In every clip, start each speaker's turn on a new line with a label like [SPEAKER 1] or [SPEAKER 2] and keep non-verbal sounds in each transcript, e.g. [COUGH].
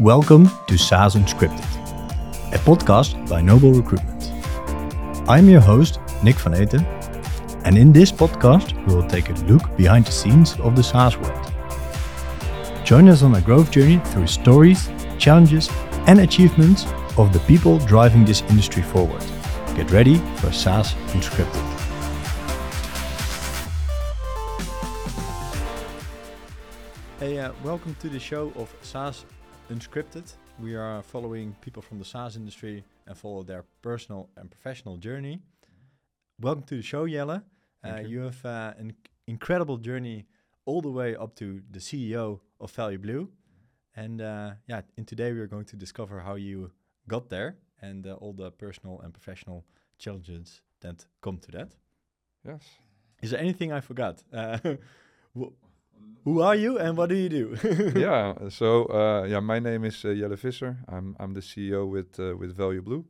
[SPEAKER 1] Welcome to SaaS Unscripted, a podcast by Noble Recruitment. I'm your host, Nick van Eten, and in this podcast, we will take a look behind the scenes of the SaaS world. Join us on a growth journey through stories, challenges, and achievements of the people driving this industry forward. Get ready for SaaS Unscripted. Hey, uh, welcome to the show of SaaS Unscripted. We are following people from the SaaS industry and follow their personal and professional journey. Welcome to the show, Jelle. Uh, you.
[SPEAKER 2] you.
[SPEAKER 1] have uh, an incredible journey all the way up to the CEO of Value Blue. And uh, yeah, in today we are going to discover how you got there and uh, all the personal and professional challenges that come to that.
[SPEAKER 2] Yes.
[SPEAKER 1] Is there anything I forgot? Uh, [LAUGHS] who are you and what do you do? [LAUGHS]
[SPEAKER 2] yeah. So uh, yeah, my name is uh, Jelle Visser. I'm I'm the CEO with uh, with Value Blue.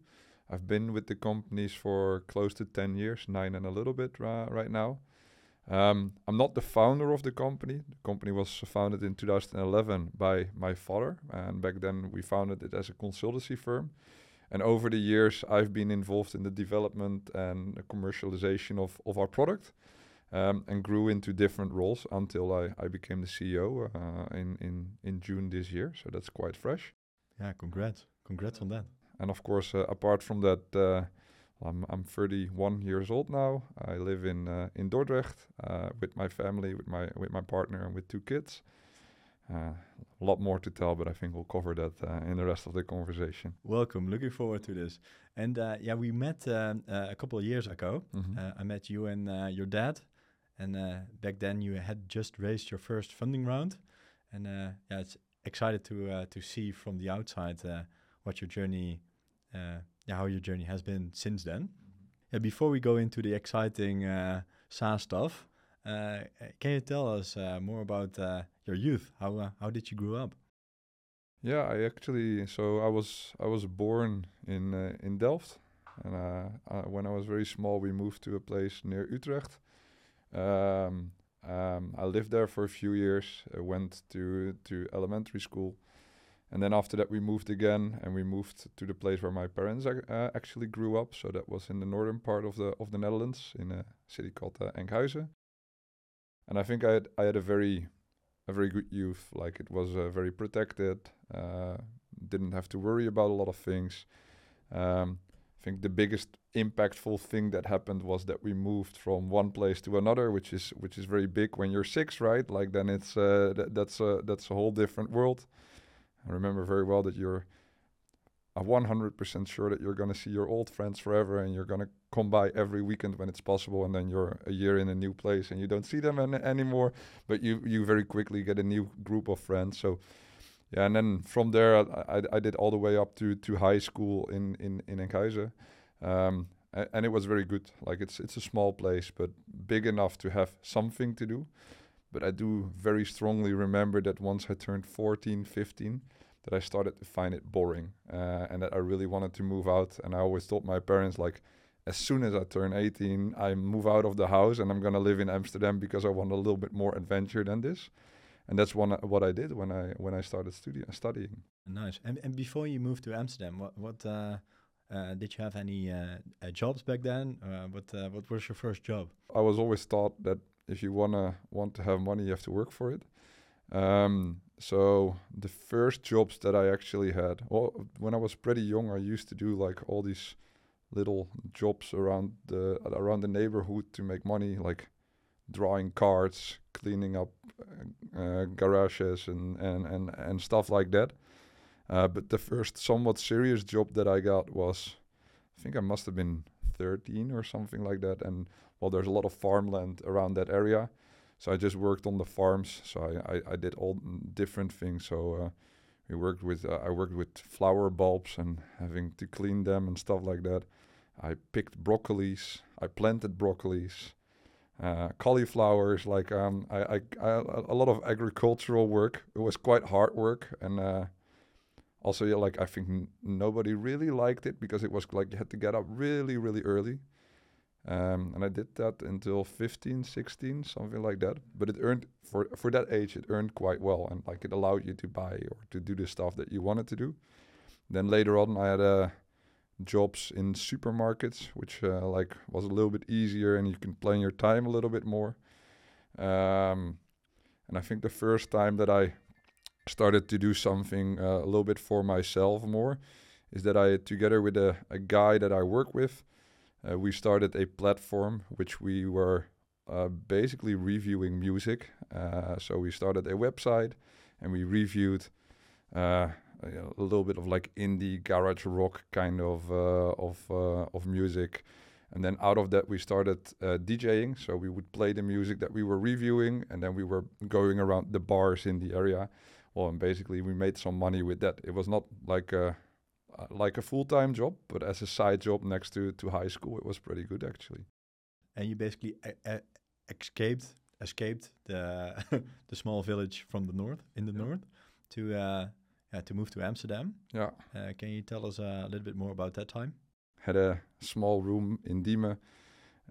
[SPEAKER 2] I've been with the companies for close to ten years, nine and a little bit ra- right now. Um, I'm not the founder of the company. The company was founded in 2011 by my father, and back then we founded it as a consultancy firm. And over the years, I've been involved in the development and the commercialization of, of our product. Um, and grew into different roles until I, I became the CEO uh, in, in, in June this year. So that's quite fresh.
[SPEAKER 1] yeah, congrats. Congrats on that.
[SPEAKER 2] And of course, uh, apart from that, uh, I'm, I'm 31 years old now. I live in uh, in Dordrecht uh, with my family, with my with my partner, and with two kids. Uh, a lot more to tell, but I think we'll cover that uh, in the rest of the conversation.
[SPEAKER 1] Welcome. Looking forward to this. And uh, yeah, we met um, uh, a couple of years ago.
[SPEAKER 2] Mhm.
[SPEAKER 1] Uh, I met you and uh, your dad, and uh, back then you had just raised your first funding round. And uh, yeah, it's excited to uh, to see from the outside uh, what your journey, uh, yeah, how your journey has been since then. Yeah, before we go into the exciting uh, SaaS stuff, uh, can you tell us uh, more about uh, your youth? How uh, how did you grow up?
[SPEAKER 2] Yeah, I actually so I was I was born in uh, in Delft, and uh, uh, when I was very small, we moved to a place near Utrecht. Um, um, I lived there for a few years. I went to to elementary school, and then after that, we moved again, and we moved to the place where my parents uh, actually grew up. So that was in the northern part of the of the Netherlands, in a city called uh, Enkhuizen. And I think I had I had a very a very good youth. Like it was uh, very protected. Uh, didn't have to worry about a lot of things. Um, I think the biggest impactful thing that happened was that we moved from one place to another, which is which is very big when you're six, right? Like then it's uh, th- that's a that's a whole different world. I remember very well that you're a 100% sure that you're going to see your old friends forever and you're going to come by every weekend when it's possible and then you're a year in a new place and you don't see them an- anymore but you you very quickly get a new group of friends so yeah and then from there i, I, I did all the way up to to high school in in in Enkhuizen. Um and it was very good. Like it's it's a small place but big enough to have something to do. But i do very strongly remember that once i turned 14 15 that i started to find it boring uh, and that i really wanted to move out. And i always told my parents like as soon as I turn 18, I move out of the house and I'm gonna live in Amsterdam because I want a little bit more adventure than this, and that's one what I did when I when I started studi- studying.
[SPEAKER 1] Nice. And and before you moved to Amsterdam, what what uh, uh, did you have any uh, uh, jobs back then? Uh, what uh, what was your first job?
[SPEAKER 2] I was always taught that if you wanna want to have money, you have to work for it. Um, so the first jobs that I actually had, well, when I was pretty young, I used to do like all these little jobs around the around the neighborhood to make money, like drawing cards, cleaning up uh, uh, garages, and, and and and stuff like that. Uh, but the first somewhat serious job that I got was, I think I must have been 13 or something like that. And well, there's a lot of farmland around that area, so I just worked on the farms. So I I, I did all different things. So. Uh, we worked with uh, I worked with flower bulbs and having to clean them and stuff like that. I picked broccolis. I planted broccolis, uh, cauliflowers. Like um, I, I, I a lot of agricultural work. It was quite hard work, and uh, also yeah, like I think n- nobody really liked it because it was like you had to get up really really early. Um, and I did that until 15, 16, something like that. But it earned for for that age, it earned quite well, and like it allowed you to buy or to do the stuff that you wanted to do. Then later on, I had uh, jobs in supermarkets, which uh, like was a little bit easier, and you can plan your time a little bit more. Um, and I think the first time that I started to do something uh, a little bit for myself more is that I, together with a, a guy that I work with, uh, we started a platform which we were uh, basically reviewing music. Uh, so we started a website and we reviewed uh, a little bit of like indie garage rock kind of uh, of uh, of music. And then out of that, we started uh, DJing. So we would play the music that we were reviewing, and then we were going around the bars in the area. Well, and basically we made some money with that. It was not like a uh, like a full time job, but as a side job next to to high school, it was pretty good actually.
[SPEAKER 1] And you basically escaped escaped the [LAUGHS] the small village from the north in the north to uh, yeah, to move to Amsterdam.
[SPEAKER 2] Yeah.
[SPEAKER 1] Uh, can you tell us uh, a little bit more about that time?
[SPEAKER 2] Had a small room in Diemen.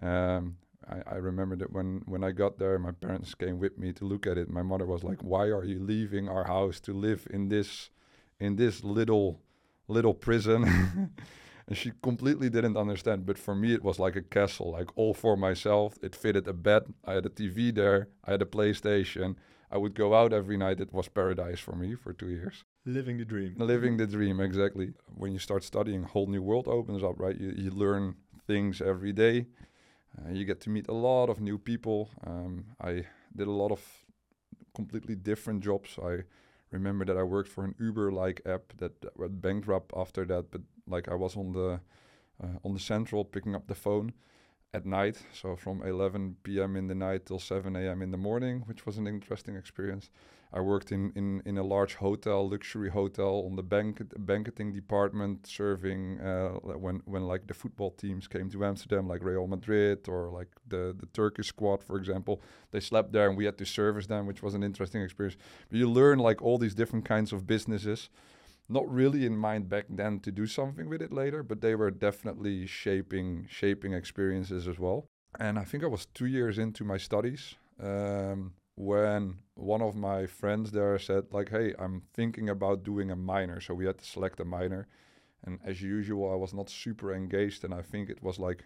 [SPEAKER 2] Um, I, I remember that when, when I got there, my parents came with me to look at it. My mother was like, "Why are you leaving our house to live in this in this little little prison?" [LAUGHS] and she completely didn't understand. But for me, it was like a castle, like all for myself. It fitted a bed. I had a TV there. I had a PlayStation. I would go out every night. It was paradise for me for two years.
[SPEAKER 1] Living the dream.
[SPEAKER 2] Living the dream, exactly. When you start studying, a whole new world opens up, right? You, you learn things every day. Uh, you get to meet a lot of new people. Um, I did a lot of completely different jobs. I remember that I worked for an Uber-like app that, that went bankrupt after that, but like I was on the uh, on the central picking up the phone at night, so from 11 p.m. in the night till 7 a.m. in the morning, which was an interesting experience. I worked in, in, in a large hotel, luxury hotel, on the banquet, banqueting department, serving uh, when when like the football teams came to Amsterdam, like Real Madrid or like the the Turkish squad, for example. They slept there, and we had to service them, which was an interesting experience. But you learn like all these different kinds of businesses not really in mind back then to do something with it later, but they were definitely shaping shaping experiences as well. And I think I was two years into my studies um, when one of my friends there said, like, "Hey, I'm thinking about doing a minor." So we had to select a minor, and as usual, I was not super engaged, and I think it was like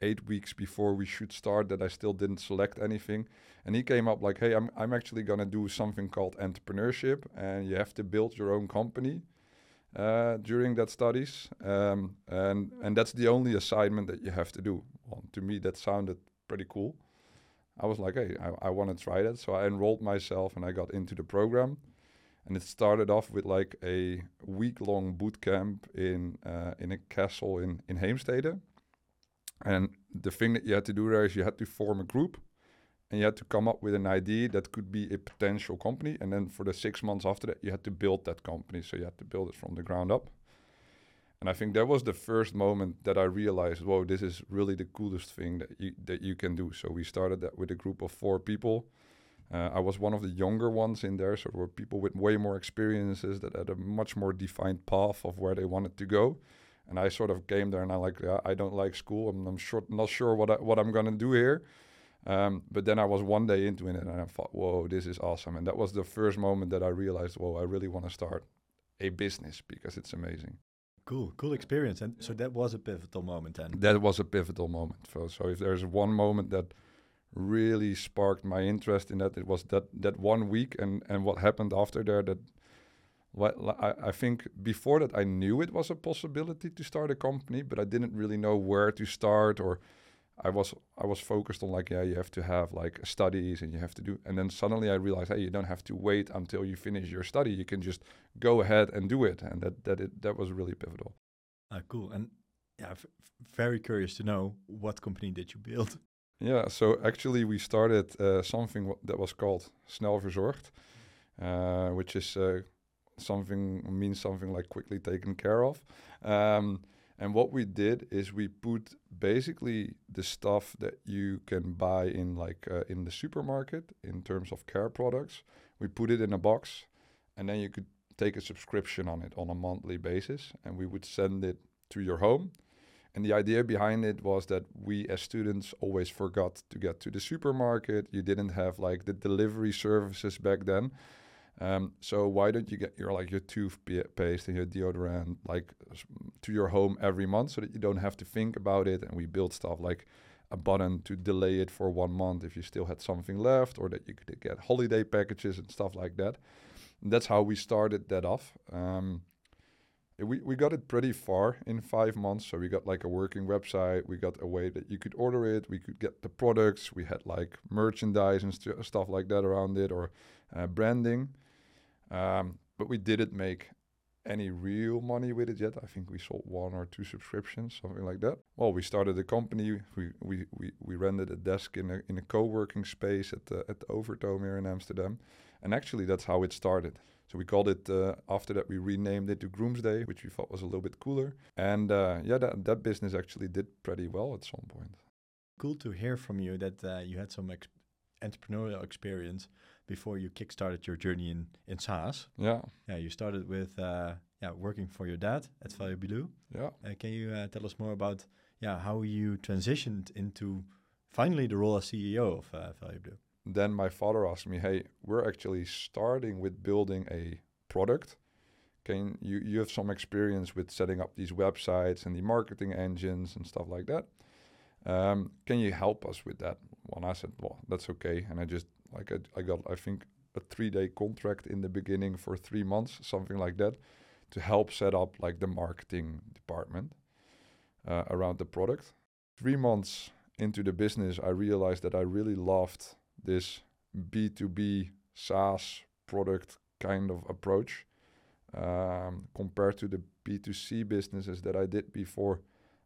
[SPEAKER 2] eight weeks before we should start that I still didn't select anything. And he came up like, hey, I'm, I'm actually going to do something called entrepreneurship, and you have to build your own company uh, during that studies. Um, and, and that's the only assignment that you have to do. Well, to me, that sounded pretty cool. I was like, hey, I, I want to try that. So I enrolled myself and I got into the program. And it started off with like a week long boot camp in, uh, in a castle in, in Heemstede and the thing that you had to do there is you had to form a group and you had to come up with an idea that could be a potential company. And then for the six months after that, you had to build that company. So you had to build it from the ground up. And I think that was the first moment that I realized, whoa, this is really the coolest thing that you that you can do. So we started that with a group of four people. Uh, I was one of the younger ones in there, so there were people with way more experiences that had a much more defined path of where they wanted to go. And I sort of came there and I like, yeah, I don't like school. I'm, I'm sure, not sure what I, what I'm gonna do here. Um, but then I was one day into it and I thought, whoa, this is awesome. And that was the first moment that I realized, whoa, I really want to start a business because it's amazing.
[SPEAKER 1] Cool, cool experience. And so that was a pivotal moment then.
[SPEAKER 2] That was a pivotal moment. So, so if there's one moment that really sparked my interest in that, it was that that one week and and what happened after there that well, I, I think before that I knew it was a possibility to start a company, but I didn't really know where to start or I was I was focused on like yeah you have to have like studies and you have to do and then suddenly I realized hey you don't have to wait until you finish your study you can just go ahead and do it and that that it that was really pivotal.
[SPEAKER 1] Ah, cool and yeah, very curious to know what company did you build? [LAUGHS]
[SPEAKER 2] Yeah, so actually we started uh, something that was called Snel Verzorgd, uh, which is uh, something means something like quickly taken care of. Um, and what we did is we put basically the stuff that you can buy in like uh, in the supermarket in terms of care products. We put it in a box, and then you could take a subscription on it on a monthly basis, and we would send it to your home. And the idea behind it was that we as students always forgot to get to the supermarket. You didn't have like the delivery services back then. Um, so why don't you get your like your toothpaste and your deodorant like to your home every month so that you don't have to think about it? And we built stuff like a button to delay it for one month if you still had something left, or that you could get holiday packages and stuff like that. And that's how we started that off. Um, we, we got it pretty far in five months. So we got like a working website. We got a way that you could order it. We could get the products. We had like merchandise and st- stuff like that around it or uh, branding. Um, but we didn't make any real money with it yet. I think we sold one or two subscriptions, something like that. Well, we started a company. We we we, we rented a desk in a in a co-working space at the at the Overtoom here in Amsterdam, and actually that's how it started. So we called it uh, after that we renamed it to Groomsday, which we thought was a little bit cooler. And uh, yeah, that that business actually did pretty well at some point.
[SPEAKER 1] Cool to hear from you that uh, you had some ex entrepreneurial experience before you kickstarted your journey in in SaaS.
[SPEAKER 2] Yeah.
[SPEAKER 1] Yeah, you started with uh, yeah working for your dad at Value Blue.
[SPEAKER 2] Yeah.
[SPEAKER 1] Uh, can you uh, tell us more about yeah how you transitioned into finally the role as CEO of uh, Value
[SPEAKER 2] then my father asked me, "Hey, we're actually starting with building a product. Can you you have some experience with setting up these websites and the marketing engines and stuff like that? Um, can you help us with that?" Well, I said, "Well, that's okay." And I just like I, I got I think a three day contract in the beginning for three months, something like that, to help set up like the marketing department uh, around the product. Three months into the business, I realized that I really loved this B2B SaaS product kind of approach um, compared to the B2C businesses that I did before.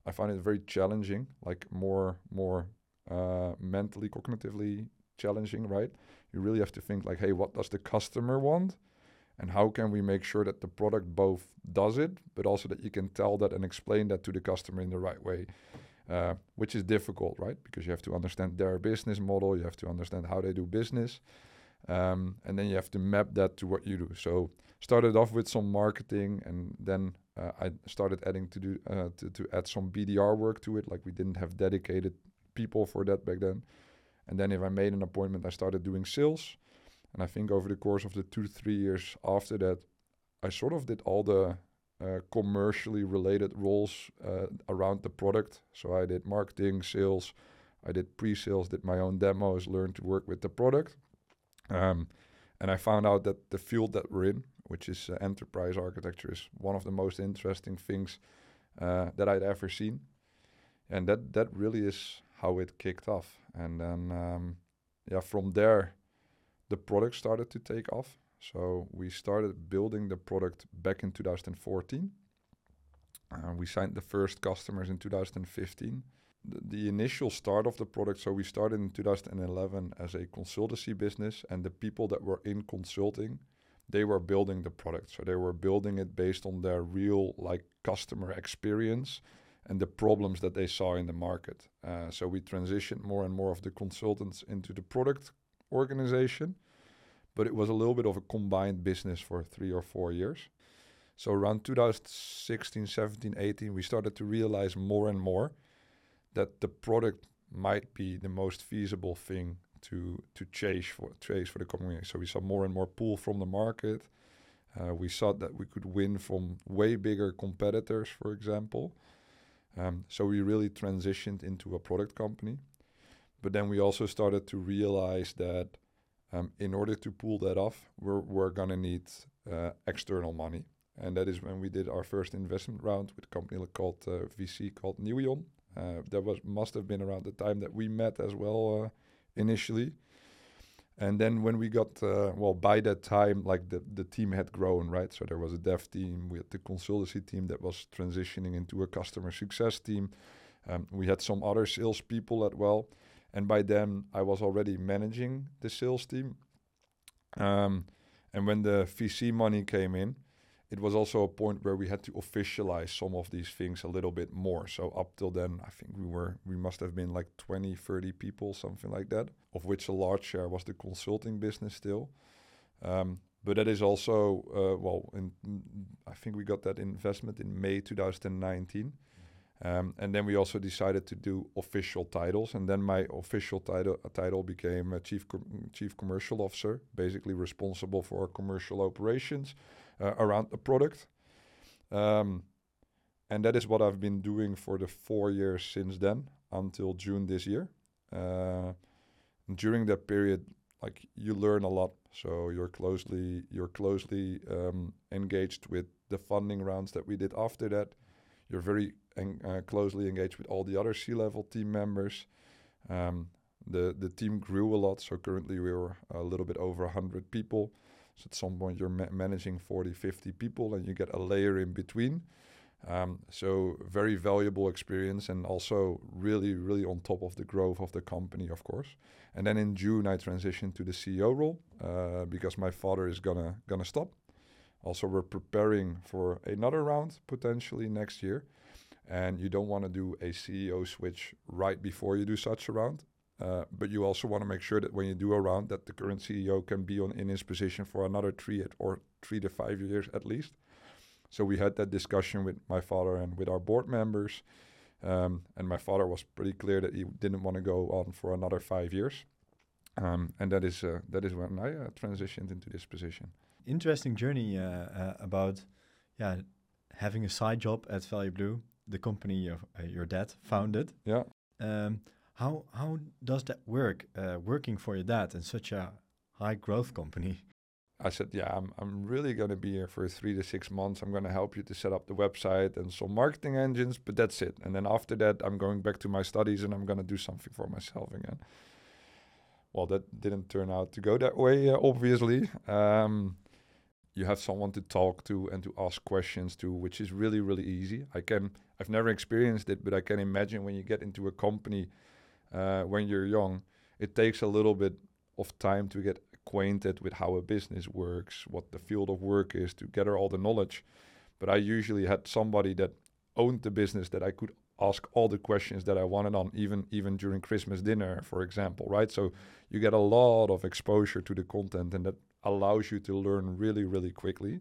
[SPEAKER 2] I find it very challenging, like more more uh, mentally, cognitively challenging, right? You really have to think like, hey, what does the customer want? And how can we make sure that the product both does it, but also that you can tell that and explain that to the customer in the right way? uh, which is difficult, right? Because you have to understand their business model, you have to understand how they do business, um, and then you have to map that to what you do. So started off with some marketing, and then uh, I started adding to do uh, to, to add some BDR work to it. Like we didn't have dedicated people for that back then. And then if I made an appointment, I started doing sales. And I think over the course of the two three years after that, I sort of did all the uh, commercially related roles uh, around the product. So I did marketing, sales, I did pre-sales, did my own demos, learned to work with the product. Um, and I found out that the field that we're in, which is uh, enterprise architecture, is one of the most interesting things uh, that I'd ever seen. And that that really is how it kicked off. And then um, yeah, from there, the product started to take off. So we started building the product back in 2014. Uh, we signed the first customers in 2015. The, the, initial start of the product, so we started in 2011 as a consultancy business, and the people that were in consulting, they were building the product. So they were building it based on their real like customer experience and the problems that they saw in the market. Uh, so we transitioned more and more of the consultants into the product organization but it was a little bit of a combined business for three or four years. So around 2016, 17, 18, we started to realize more and more that the product might be the most feasible thing to to chase for chase for the coming years. So we saw more and more pull from the market. Uh, we saw that we could win from way bigger competitors, for example. Um, so we really transitioned into a product company. But then we also started to realize that um, in order to pull that off, we're, we're going to need uh, external money. And that is when we did our first investment round with a company called uh, VC called Newion. Uh, that was must have been around the time that we met as well uh, initially. And then when we got uh, well, by that time, like the the team had grown, right? So there was a dev team, we had the consultancy team that was transitioning into a customer success team. Um, we had some other salespeople as well. And by then, I was already managing the sales team. Um, and when the VC money came in, it was also a point where we had to officialize some of these things a little bit more. So up till then, I think we were we must have been like 20, 30 people, something like that, of which a large share was the consulting business still. Um, but that is also uh, well, in, I think we got that investment in May 2019. Um, and then we also decided to do official titles, and then my official title title became a chief com- chief commercial officer, basically responsible for our commercial operations uh, around the product. Um, and that is what I've been doing for the four years since then until June this year. Uh, during that period, like you learn a lot, so you're closely you're closely um, engaged with the funding rounds that we did after that. You're very en- uh, closely engaged with all the other C-level team members. Um, the the team grew a lot, so currently we're a little bit over 100 people. So at some point you're ma- managing 40, 50 people, and you get a layer in between. Um, so very valuable experience, and also really, really on top of the growth of the company, of course. And then in June, I transitioned to the CEO role uh, because my father is gonna gonna stop. Also, we're preparing for another round potentially next year, and you don't want to do a CEO switch right before you do such a round. Uh, but you also want to make sure that when you do a round, that the current CEO can be on in his position for another three or three to five years at least. So we had that discussion with my father and with our board members, um, and my father was pretty clear that he didn't want to go on for another five years, um, and that is uh, that is when I uh, transitioned into this position.
[SPEAKER 1] Interesting journey uh, uh, about yeah having a side job at Value Blue, the company your, uh, your dad founded.
[SPEAKER 2] Yeah.
[SPEAKER 1] Um, how how does that work? Uh, working for your dad in such a high growth company.
[SPEAKER 2] I said, yeah, I'm, I'm really going to be here for three to six months. I'm going to help you to set up the website and some marketing engines, but that's it. And then after that, I'm going back to my studies and I'm going to do something for myself again. Well, that didn't turn out to go that way, uh, obviously. Um, you have someone to talk to and to ask questions to, which is really, really easy. I can, I've never experienced it, but I can imagine when you get into a company uh, when you're young, it takes a little bit of time to get acquainted with how a business works, what the field of work is, to gather all the knowledge. But I usually had somebody that owned the business that I could ask all the questions that I wanted on, even even during Christmas dinner, for example, right? So you get a lot of exposure to the content, and that allows you to learn really, really quickly.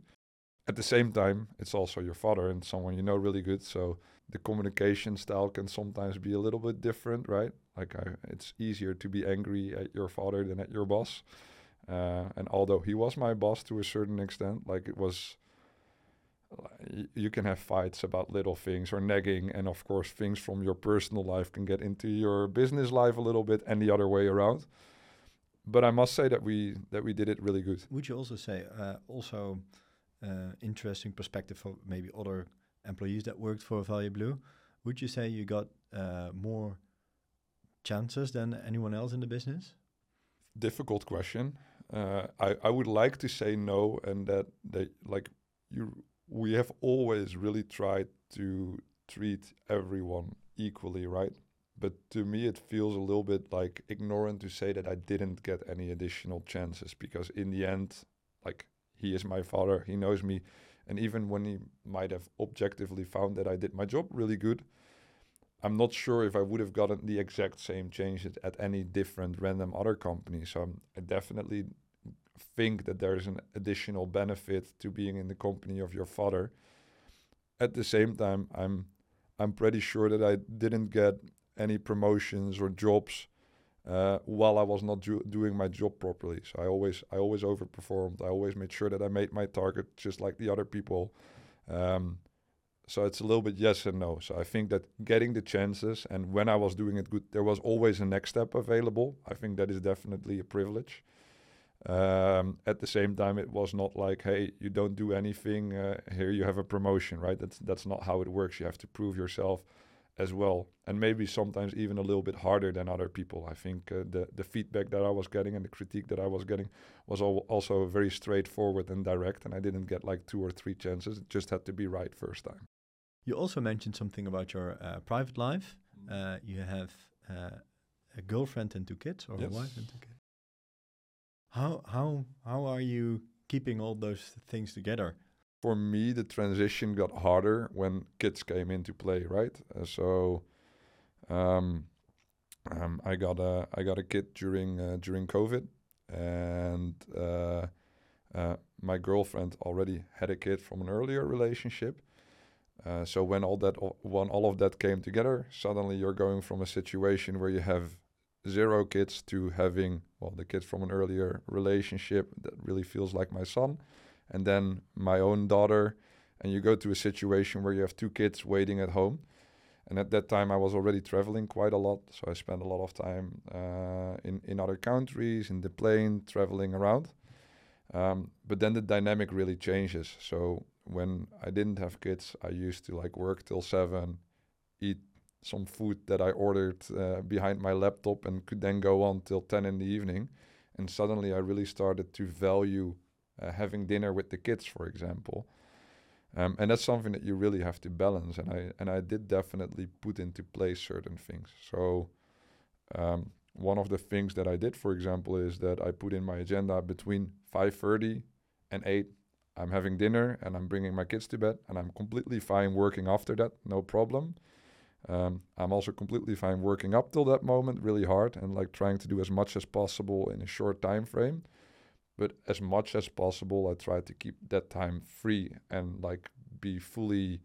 [SPEAKER 2] At the same time, it's also your father and someone you know really good, so the communication style can sometimes be a little bit different, right? Like I, it's easier to be angry at your father than at your boss. Uh, and although he was my boss to a certain extent, like it was, you can have fights about little things or nagging, and of course, things from your personal life can get into your business life a little bit, and the other way around. But I must say that we that we did it really good.
[SPEAKER 1] Would you also say uh, also uh, interesting perspective for maybe other employees that worked for Value Blue? Would you say you got uh, more chances than anyone else in the business?
[SPEAKER 2] Difficult question. Uh, I I would like to say no, and that they like you. We have always really tried to treat everyone equally, right? But to me, it feels a little bit like ignorant to say that I didn't get any additional chances because in the end, like he is my father, he knows me, and even when he might have objectively found that I did my job really good, I'm not sure if I would have gotten the exact same changes at any different random other company. So I'm, I definitely think that there is an additional benefit to being in the company of your father. At the same time, I'm I'm pretty sure that I didn't get any promotions or jobs uh, while I was not do- doing my job properly. So I always I always overperformed. I always made sure that I made my target just like the other people. Um, so it's a little bit yes and no. So I think that getting the chances and when I was doing it good, there was always a next step available. I think that is definitely a privilege. Um, at the same time, it was not like, hey, you don't do anything. Uh, here you have a promotion, right? That's that's not how it works. You have to prove yourself as well, and maybe sometimes even a little bit harder than other people. I think uh, the the feedback that I was getting and the critique that I was getting was al- also very straightforward and direct, and I didn't get like two or three chances. It just had to be right first time.
[SPEAKER 1] You also mentioned something about your uh, private life. Uh, you have uh, a girlfriend and two kids, or
[SPEAKER 2] Yes.
[SPEAKER 1] a wife and two kids. How how how are you keeping all those things together?
[SPEAKER 2] For me, the transition got harder when kids came into play, right? Uh, so, um, um, I got a I got a kid during uh, during COVID, and uh, uh, my girlfriend already had a kid from an earlier relationship. Uh, so when all that when all of that came together, suddenly you're going from a situation where you have zero kids to having well the kids from an earlier relationship that really feels like my son, and then my own daughter, and you go to a situation where you have two kids waiting at home. And at that time, I was already traveling quite a lot, so I spent a lot of time uh, in in other countries, in the plane, traveling around. Um, but then the dynamic really changes. So when I didn't have kids, I used to like work till seven, eat some food that I ordered uh, behind my laptop, and could then go on till ten in the evening. And suddenly, I really started to value uh, having dinner with the kids, for example. Um, and that's something that you really have to balance. And I and I did definitely put into place certain things. So um, one of the things that I did, for example, is that I put in my agenda between 5:30 and 8 I'm having dinner and I'm bringing my kids to bed and I'm completely fine working after that, no problem. Um, I'm also completely fine working up till that moment really hard and like trying to do as much as possible in a short time frame. But as much as possible, I try to keep that time free and like be fully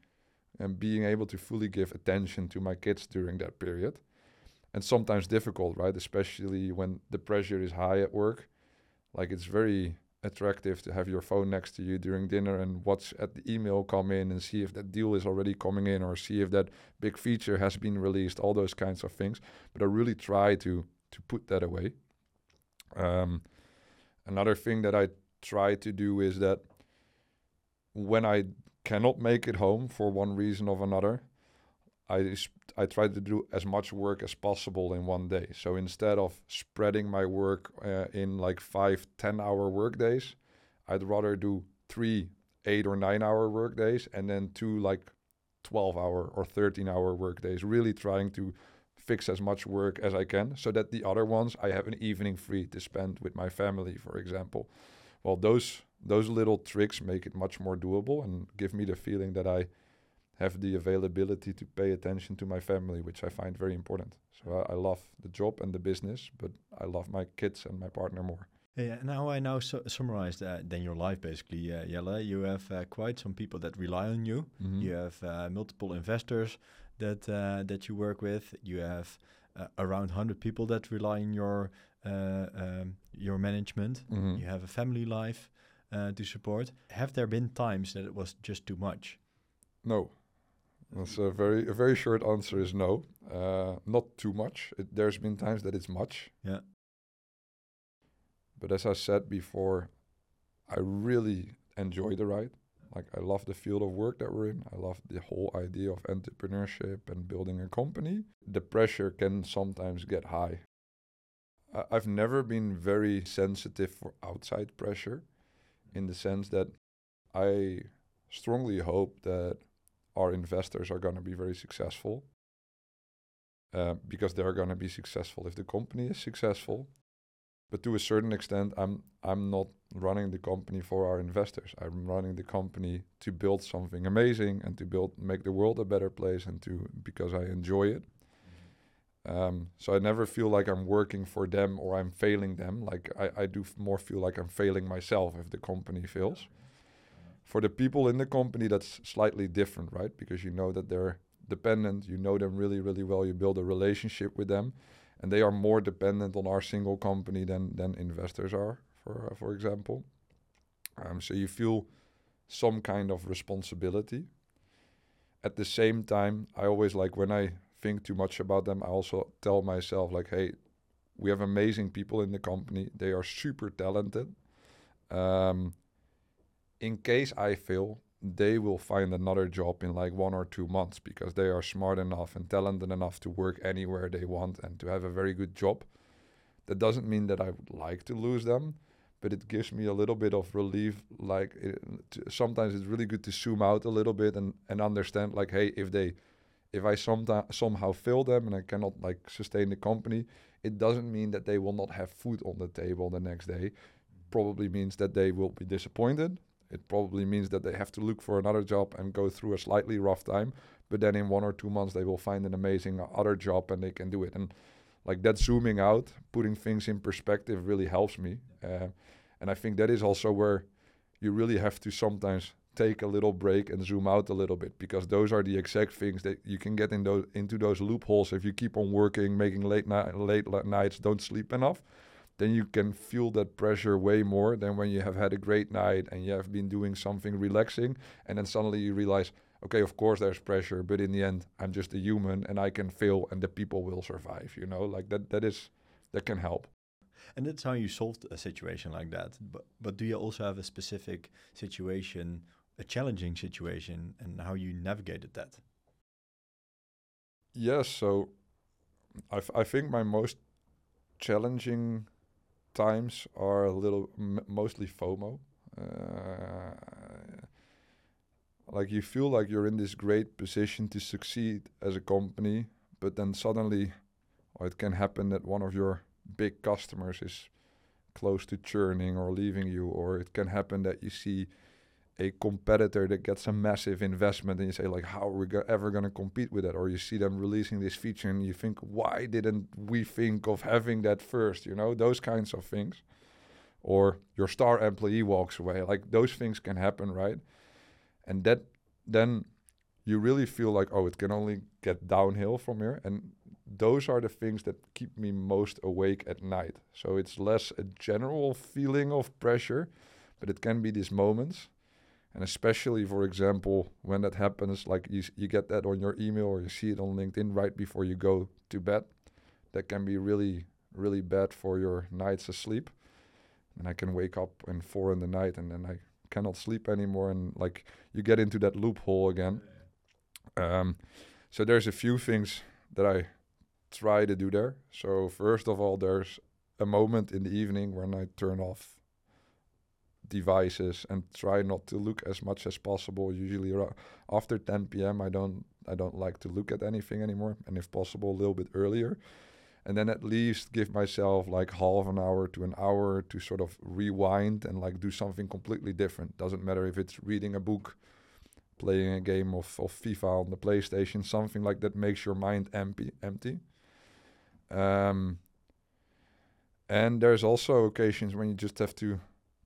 [SPEAKER 2] and being able to fully give attention to my kids during that period. And sometimes difficult, right? Especially when the pressure is high at work. Like it's very attractive to have your phone next to you during dinner and watch at the email come in and see if that deal is already coming in or see if that big feature has been released all those kinds of things but i really try to to put that away um, another thing that i try to do is that when i cannot make it home for one reason or another I, I try to do as much work as possible in one day. So instead of spreading my work uh, in like five, 10 hour work days, I'd rather do three, eight or nine hour work days and then two like 12 hour or 13 hour work days, really trying to fix as much work as I can so that the other ones I have an evening free to spend with my family, for example. Well, those those little tricks make it much more doable and give me the feeling that I have the availability to pay attention to my family, which I find very important. So I, I love the job and the business, but I love my kids and my partner more.
[SPEAKER 1] Yeah, now I now su summarize that, then your life basically, uh, Jelle. You have uh, quite some people that rely on you. Mm -hmm. You have uh, multiple investors that uh, that you work with. You have uh, around hundred people that rely on your uh, um, your management. Mm -hmm. You have a family life to support. Have there been times that it was just too much?
[SPEAKER 2] No, that's a very a very short answer is no. Uh, not too much. It, there's been times that it's much.
[SPEAKER 1] Yeah.
[SPEAKER 2] But as I said before, I really enjoy the ride. Like I love the field of work that we're in. I love the whole idea of entrepreneurship and building a company. The pressure can sometimes get high. I've never been very sensitive for outside pressure, in the sense that I strongly hope that our investors are going to be very successful uh, because they're going to be successful if the company is successful. But to a certain extent, I'm I'm not running the company for our investors. I'm running the company to build something amazing and to build make the world a better place and to because I enjoy it. Um, so I never feel like I'm working for them or I'm failing them. Like I, I do more feel like I'm failing myself if the company fails. For the people in the company, that's slightly different, right? Because you know that they're dependent, you know them really, really well, you build a relationship with them, and they are more dependent on our single company than than investors are, for uh, for example. Um, so you feel some kind of responsibility. At the same time, I always like when I think too much about them, I also tell myself like, hey, we have amazing people in the company. They are super talented. Um, in case I fail, they will find another job in like one or two months because they are smart enough and talented enough to work anywhere they want and to have a very good job. That doesn't mean that I would like to lose them, but it gives me a little bit of relief. Like it, sometimes it's really good to zoom out a little bit and, and understand like, hey, if they, if I sometimes somehow fail them and I cannot like sustain the company, it doesn't mean that they will not have food on the table the next day. Probably means that they will be disappointed it probably means that they have to look for another job and go through a slightly rough time. But then in one or two months, they will find an amazing other job and they can do it. And like that zooming out, putting things in perspective really helps me. Uh, and I think that is also where you really have to sometimes take a little break and zoom out a little bit because those are the exact things that you can get in those into those loopholes if you keep on working making late night late nights don't sleep enough then you can feel that pressure way more than when you have had a great night and you have been doing something relaxing and then suddenly you realize okay of course there's pressure but in the end i'm just a human and i can fail and the people will survive you know? Like that that is that can help.
[SPEAKER 1] And that's how you solved a situation like that. But but do you also have a specific situation a challenging situation and how you navigated that?
[SPEAKER 2] Yes so I, I think my most challenging times are a little mostly FOMO. Uh, like you feel like you're in this great position to succeed as a company, but then suddenly, or it can happen that one of your big customers is close to churning or leaving you, or it can happen that you see a competitor that gets a massive investment and you say like how are we go- ever going to compete with that? Or you see them releasing this feature and you think why didn't we think of having that first? You know those kinds of things. Or your star employee walks away. Like those things can happen right? And that then you really feel like oh it can only get downhill from here. And those are the things that keep me most awake at night. So it's less a general feeling of pressure but it can be these moments and especially, for example, when that happens, like you, you get that on your email or you see it on LinkedIn right before you go to bed, that can be really, really bad for your nights of sleep. And I can wake up in four in the night and then I cannot sleep anymore. And like you get into that loophole again. Um, so there's a few things that I try to do there. So first of all, there's a moment in the evening when I turn off devices and try not to look as much as possible. Usually after 10 p.m. I don't I don't like to look at anything anymore, and if possible a little bit earlier. And then at least give myself like half an hour to an hour to sort of rewind and like do something completely different. Doesn't matter if it's reading a book, playing a game of, of FIFA on the PlayStation, something like that makes your mind empty. Empty. Um, and there's also occasions when you just have to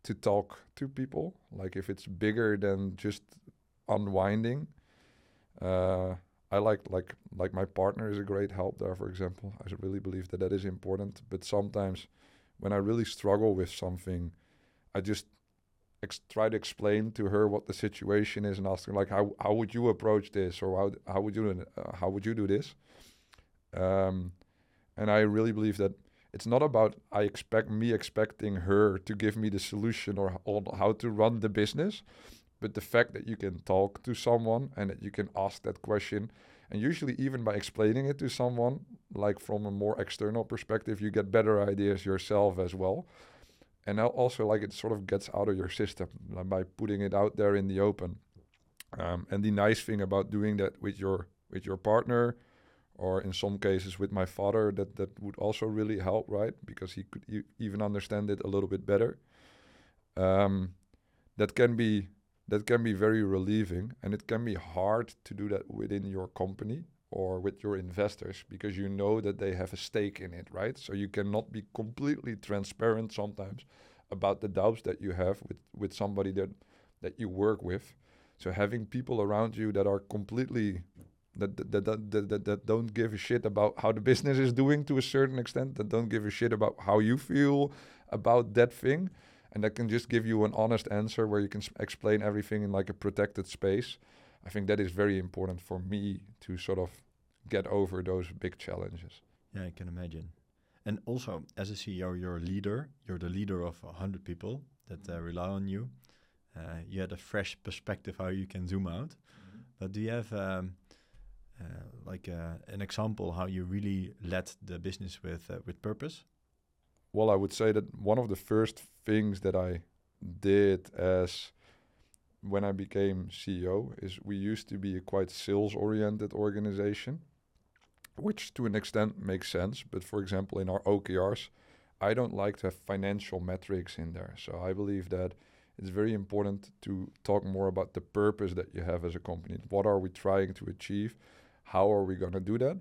[SPEAKER 2] to talk to people. Like if it's bigger than just unwinding. Uh, I like like like my partner is a great help there. For example, I really believe that that is important. But sometimes, when I really struggle with something, I just ex- try to explain to her what the situation is and ask her like how how would you approach this or how how would you uh, how would you do this. Um, and I really believe that it's not about I expect me expecting her to give me the solution or on how to run the business, but the fact that you can talk to someone and that you can ask that question, and usually even by explaining it to someone, like from a more external perspective, you get better ideas yourself as well. And also, like it sort of gets out of your system by putting it out there in the open. Um, and the nice thing about doing that with your with your partner or in some cases with my father that that would also really help right? Because he could e even understand it a little bit better. Um, that can be that can be very relieving and it can be hard to do that within your company or with your investors because you know that they have a stake in it right? So you cannot be completely transparent sometimes about the doubts that you have with with somebody that that you work with. So having people around you that are completely that that, that that that that don't give a shit about how the business is doing to a certain extent that don't give a shit about how you feel about that thing. And that can just give you an honest answer where you can explain everything in like a protected space. I think that is very important for me to sort of get over those big challenges.
[SPEAKER 1] Yeah i can imagine. And also as a ceo you're a leader. You're the leader of 100 people that uh, rely on you. Uh, you had a fresh perspective how you can zoom out. Mm -hmm. but do you have um, like uh, an example how you really led the business with uh, with purpose?
[SPEAKER 2] Well, I would say that one of the first things that I did as when I became CEO is we used to be a quite sales oriented organization, which to an extent makes sense. But for example, in our OKRs, I don't like to have financial metrics in there. So I believe that it's very important to talk more about the purpose that you have as a company. What are we trying to achieve? How are we going to do that?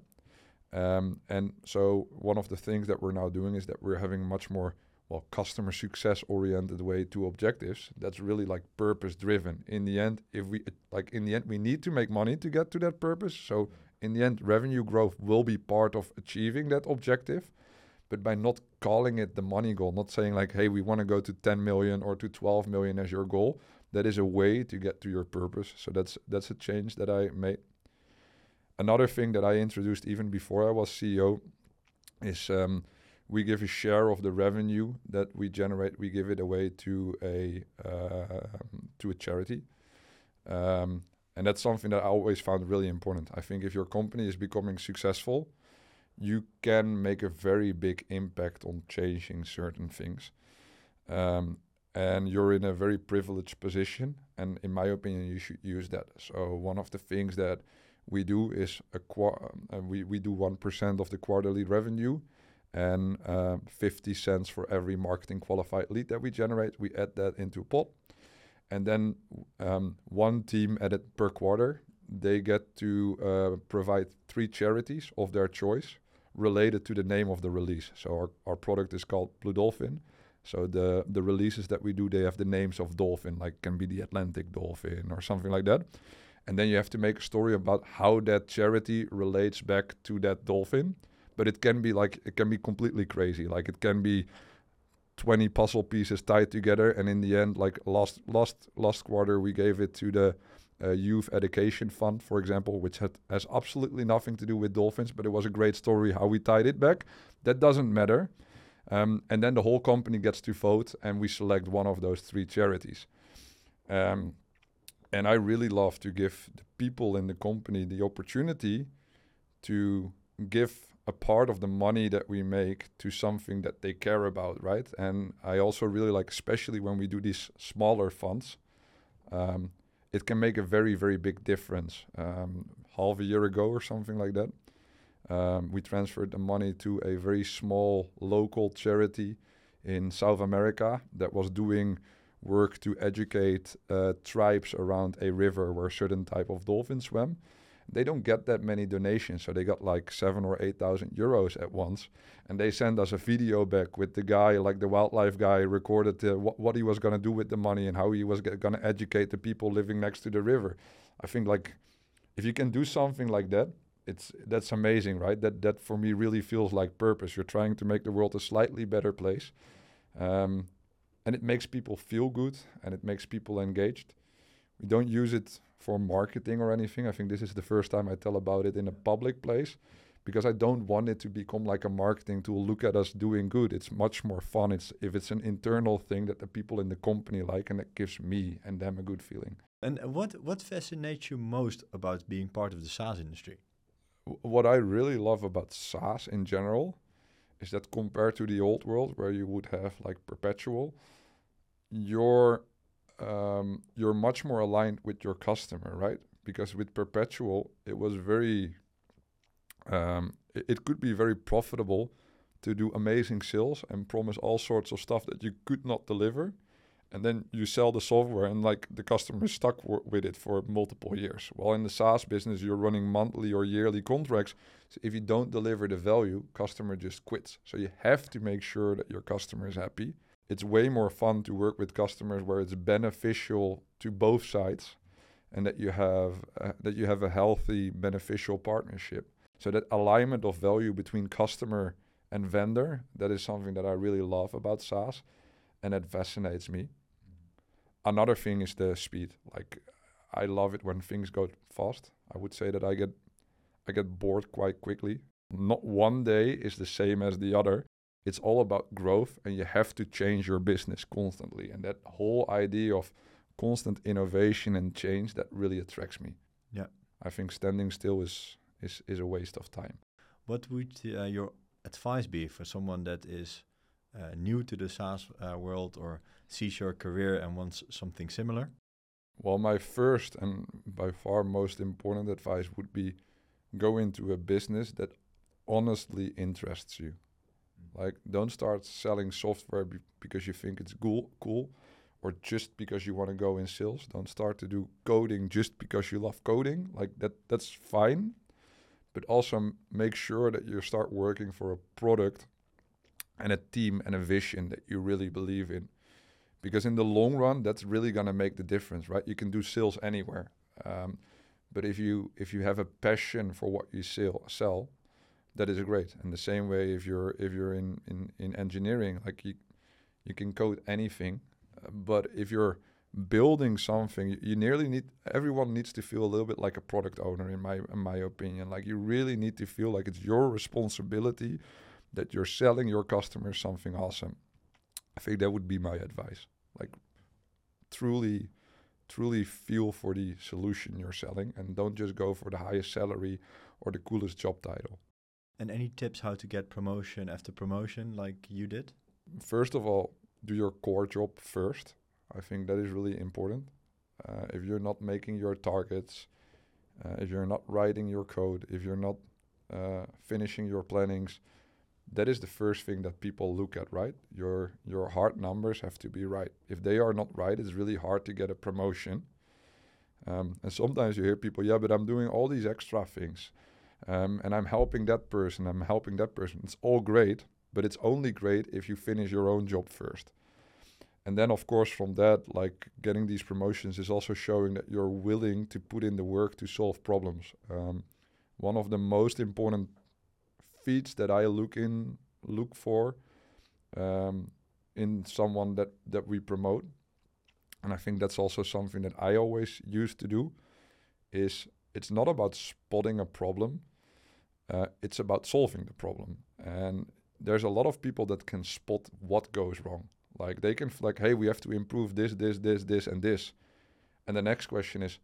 [SPEAKER 2] Um, and so one of the things that we're now doing is that we're having much more well customer success oriented way to objectives. That's really like purpose driven in the end if we like in the end we need to make money to get to that purpose. So in the end revenue growth will be part of achieving that objective but by not calling it the money goal not saying like hey we want to go to 10 million or to 12 million as your goal that is a way to get to your purpose. So that's that's a change that i made another thing that i introduced even before i was ceo is um, we give a share of the revenue that we generate. We give it away to a uh, to a charity, um, and that's something that I always found really important. I think if your company is becoming successful, you can make a very big impact on changing certain things, um, and you're in a very privileged position. And in my opinion, you should use that. So one of the things that we do is a uh, we we do one percent of the quarterly revenue and uh, 50 cents for every marketing qualified lead that we generate. We add that into a pot. And then um, one team added per quarter, they get to uh, provide three charities of their choice related to the name of the release. So our, our product is called Blue Dolphin. So the, the releases that we do, they have the names of dolphin, like can be the Atlantic dolphin or something like that. And then you have to make a story about how that charity relates back to that dolphin but it can be like it can be completely crazy. Like it can be 20 puzzle pieces tied together, and in the end, like last last last quarter, we gave it to the uh, youth education fund, for example, which had has absolutely nothing to do with dolphins, but it was a great story how we tied it back. That doesn't matter. Um, and then the whole company gets to vote, and we select one of those three charities. Um, and I really love to give the people in the company the opportunity to give a part of the money that we make to something that they care about, right? And I also really like, especially when we do these smaller funds, um, it can make a very, very big difference. Um, half a year ago or something like that, um, we transferred the money to a very small local charity in South America that was doing work to educate uh, tribes around a river where certain type of dolphins swim they don't get that many donations. So they got like seven or eight thousand euros at once, and they send us a video back with the guy, like the wildlife guy, recorded uh, wh- what he was gonna do with the money and how he was g- gonna educate the people living next to the river. I think like if you can do something like that, it's that's amazing, right? That that for me really feels like purpose. You're trying to make the world a slightly better place. Um, and it makes people feel good and it makes people engaged. We don't use it for marketing or anything. I think this is the first time I tell about it in a public place because I don't want it to become like a marketing tool. Look at us doing good. It's much more fun. It's if it's an internal thing that the people in the company like and it gives me and them a good feeling.
[SPEAKER 1] And what what fascinates you most about being part of the SaaS industry?
[SPEAKER 2] what I really love about SaaS in general is that compared to the old world where you would have like perpetual, your um, you're much more aligned with your customer, right? Because with perpetual, it was very, um, it, it could be very profitable to do amazing sales and promise all sorts of stuff that you could not deliver. And then you sell the software and like the customer is stuck with it for multiple years. While in the SaaS business, you're running monthly or yearly contracts. So if you don't deliver the value, customer just quits. So you have to make sure that your customer is happy it's way more fun to work with customers where it's beneficial to both sides and that you have uh, that you have a healthy beneficial partnership. So that alignment of value between customer and vendor that is something that i really love about saas and it fascinates me. Another thing is the speed. Like i love it when things go fast. I would say that i get i get bored quite quickly. Not one day is the same as the other it's all about growth and you have to change your business constantly and that whole idea of constant innovation and change that really attracts me
[SPEAKER 1] yeah
[SPEAKER 2] i think standing still is is is a waste of time
[SPEAKER 1] what would uh, your advice be for someone that is uh, new to the SaaS uh, world or sees your career and wants something similar?
[SPEAKER 2] Well, my first and by far most important advice would be go into a business that honestly interests you. Like, don't start selling software be because you think it's cool, cool, or just because you want to go in sales. Don't start to do coding just because you love coding. Like that, that's fine. But also make sure that you start working for a product and a team and a vision that you really believe in. Because in the long run, that's really gonna make the difference, right? You can do sales anywhere, um, but if you if you have a passion for what you sell, sell, that is great. And the same way, if you're if you're in in, in engineering, like you you can code anything, but if you're building something, you, you nearly need everyone needs to feel a little bit like a product owner, in my in my opinion. Like you really need to feel like it's your responsibility that you're selling your customers something awesome. I think that would be my advice. Like truly truly feel for the solution you're selling and don't just go for the highest salary or the coolest job title.
[SPEAKER 1] And any tips how to get promotion after promotion like you did?
[SPEAKER 2] First of all, do your core job first. I think that is really important. Uh, if you're not making your targets, uh, if you're not writing your code, if you're not uh, finishing your plannings, that is the first thing that people look at, right? Your your hard numbers have to be right. If they are not right, it's really hard to get a promotion. Um, and sometimes you hear people, yeah, but I'm doing all these extra things, um, and I'm helping that person, I'm helping that person. It's all great, but it's only great if you finish your own job first. And then, of course, from that, like getting these promotions is also showing that you're willing to put in the work to solve problems. Um, one of the most important feats that I look in look for um, in someone that that we promote, and I think that's also something that I always used to do. Is it's not about spotting a problem; uh, it's about solving the problem. And there's a lot of people that can spot what goes wrong. Like they can like, hey, we have to improve this, this, this, this, and this. And the next question is,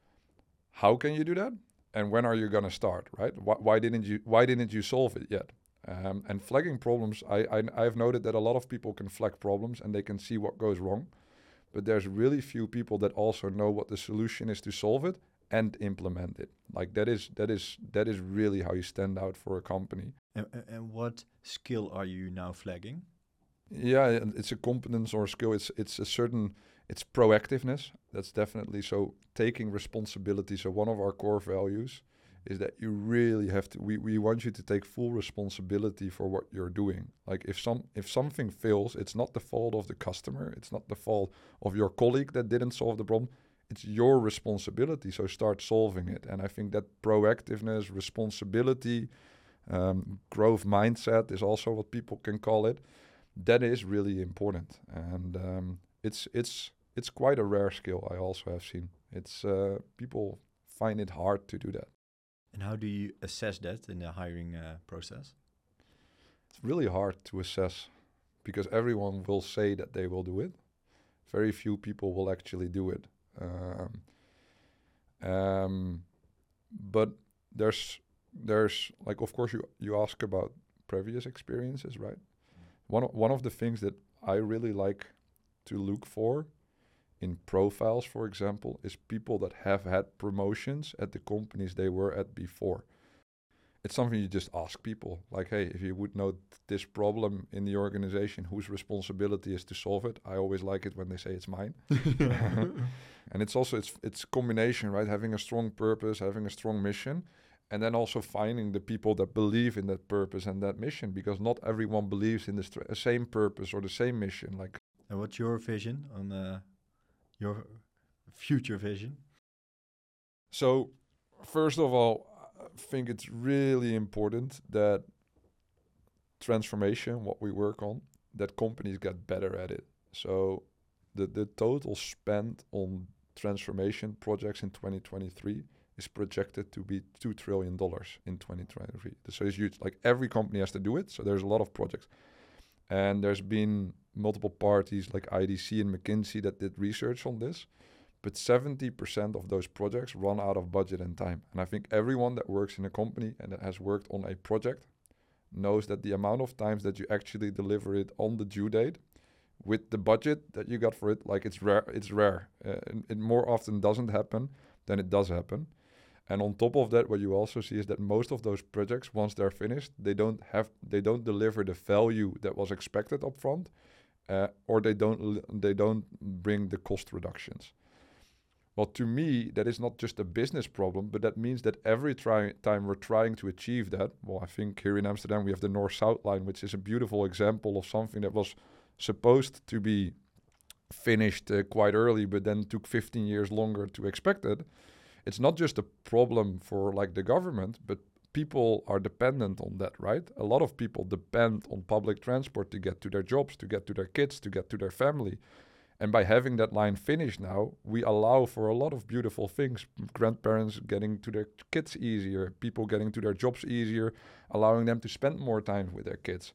[SPEAKER 2] how can you do that? and when are you going to start right why, why, didn't you why didn't you solve it yet um, and flagging problems I, I i've noted that a lot of people can flag problems and they can see what goes wrong but there's really few people that also know what the solution is to solve it and implement it like that is that is that is really how you stand out for a company
[SPEAKER 1] and, and what skill are you now flagging
[SPEAKER 2] yeah it's a competence or a skill it's it's a certain it's proactiveness. That's definitely so taking responsibility. So one of our core values is that you really have to we, we want you to take full responsibility for what you're doing. Like if some if something fails, it's not the fault of the customer, it's not the fault of your colleague that didn't solve the problem. It's your responsibility. So start solving it. And I think that proactiveness, responsibility, um, growth mindset is also what people can call it. That is really important. And um, it's it's it's quite a rare skill. I also have seen it's uh, people find it hard to do that.
[SPEAKER 1] And how do you assess that in the hiring uh, process?
[SPEAKER 2] It's really hard to assess because everyone will say that they will do it. Very few people will actually do it. Um, um, but there's there's like of course you you ask about previous experiences, right? One one of the things that I really like to look for in profiles, for example, is people that have had promotions at the companies they were at before. It's something you just ask people, like, hey, if you would know this problem in the organization, whose responsibility is to solve it? I always like it when they say it's mine. [LAUGHS] [LAUGHS] and it's also it's it's combination, right? Having a strong purpose, having a strong mission, and then also finding the people that believe in that purpose and that mission, because not everyone believes in the same purpose or the same mission. Like
[SPEAKER 1] and what's your vision on uh, your future vision?
[SPEAKER 2] So, first of all, I think it's really important that transformation, what we work on, that companies get better at it. So, the, the total spend on transformation projects in 2023 is projected to be $2 trillion in 2023. So it's huge. Like every company has to do it. So there's a lot of projects. And there's been multiple parties like IDC and McKinsey that did research on this. But 70% of those projects run out of budget and time. And I think everyone that works in a company and that has worked on a project knows that the amount of times that you actually deliver it on the due date with the budget that you got for it, like it's rare. It's rare. Uh, it more often doesn't happen than it does happen. And on top of that, what you also see is that most of those projects, once they're finished, they don't have they don't deliver the value that was expected upfront, uh, or they don't they don't bring the cost reductions. Well, to me, that is not just a business problem, but that means that every try- time we're trying to achieve that, well, I think here in Amsterdam we have the North South line, which is a beautiful example of something that was supposed to be finished uh, quite early, but then took 15 years longer to expect it. It's not just a problem for like the government, but people are dependent on that, right? A lot of people depend on public transport to get to their jobs, to get to their kids, to get to their family. And by having that line finished now, we allow for a lot of beautiful things. Grandparents getting to their kids easier, people getting to their jobs easier, allowing them to spend more time with their kids.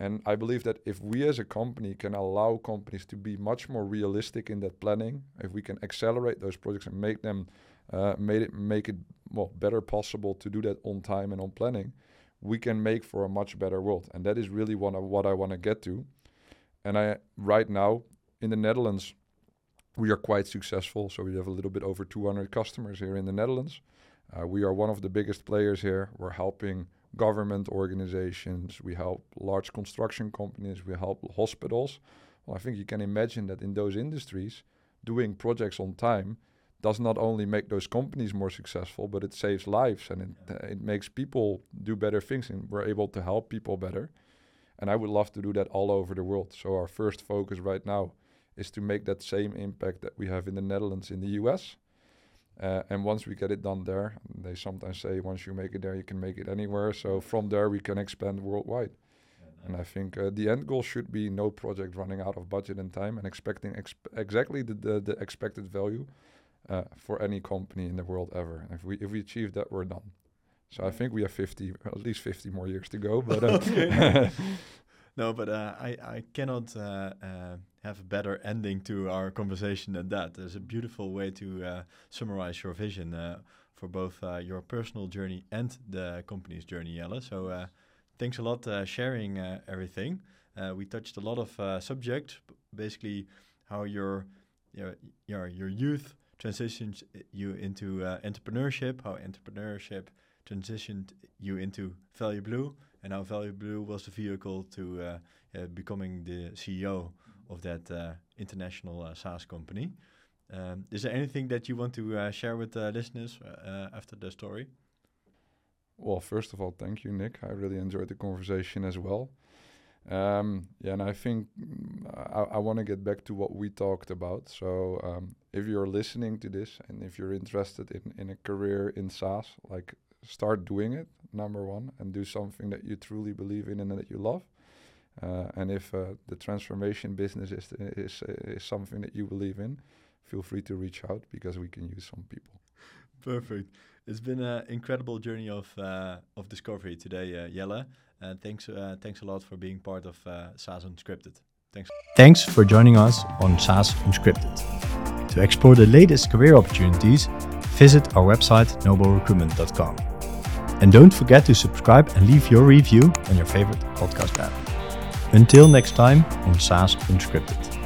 [SPEAKER 2] And I believe that if we as a company can allow companies to be much more realistic in that planning, if we can accelerate those projects and make them uh, made it make it well better possible to do that on time and on planning, we can make for a much better world. And that is really one of what I want to get to. And I right now in the Netherlands, we are quite successful. So we have a little bit over 200 customers here in the Netherlands. Uh, we are one of the biggest players here. We're helping government organizations, we help large construction companies, we help hospitals. Well, I think you can imagine that in those industries, doing projects on time does not only make those companies more successful, but it saves lives and it, uh, it makes people do better things and we're able to help people better. And I would love to do that all over the world. So our first focus right now is to make that same impact that we have in the Netherlands in the US. Uh, and once we get it done there, they sometimes say once you make it there, you can make it anywhere. So from there, we can expand worldwide. And I think uh, the end goal should be no project running out of budget and time and expecting exp exactly the, the, the, expected value uh, for any company in the world ever. And if we if we achieve that, we're done. So I think we have 50, at least 50 more years to go. But [LAUGHS] uh, [LAUGHS]
[SPEAKER 1] no, but uh, I I cannot uh, uh, have a better ending to our conversation than that. There's a beautiful way to uh, summarize your vision uh, for both uh, your personal journey and the company's journey, Jelle. So thanks a lot sharing everything. we touched a lot of subjects, basically how your your your, youth transitions you into entrepreneurship, how entrepreneurship transitioned you into Value Blue, and how Value Blue was the vehicle to uh, uh, becoming the CEO of that uh, international uh, SaaS company. Um, is there anything that you want to uh, share with the listeners uh, after the story?
[SPEAKER 2] Well, first of all, thank you, Nick. I really enjoyed the conversation as well. Um, yeah, and I think mm, I, I want to get back to what we talked about. So, um, if you're listening to this and if you're interested in, in a career in SaaS, like start doing it, number one, and do something that you truly believe in and that you love. Uh, and if uh, the transformation business is, is, is something that you believe in, feel free to reach out because we can use some people.
[SPEAKER 1] Perfect. It's been an incredible journey of uh, of discovery today, uh, Jelle. Uh, thanks, uh, thanks a lot for being part of uh, SaaS Unscripted. Thanks. Thanks for joining us on SaaS Unscripted. To explore the latest career opportunities, visit our website noblerecruitment.com. And don't forget to subscribe and leave your review on your favorite podcast app. Until next time on SaaS Unscripted.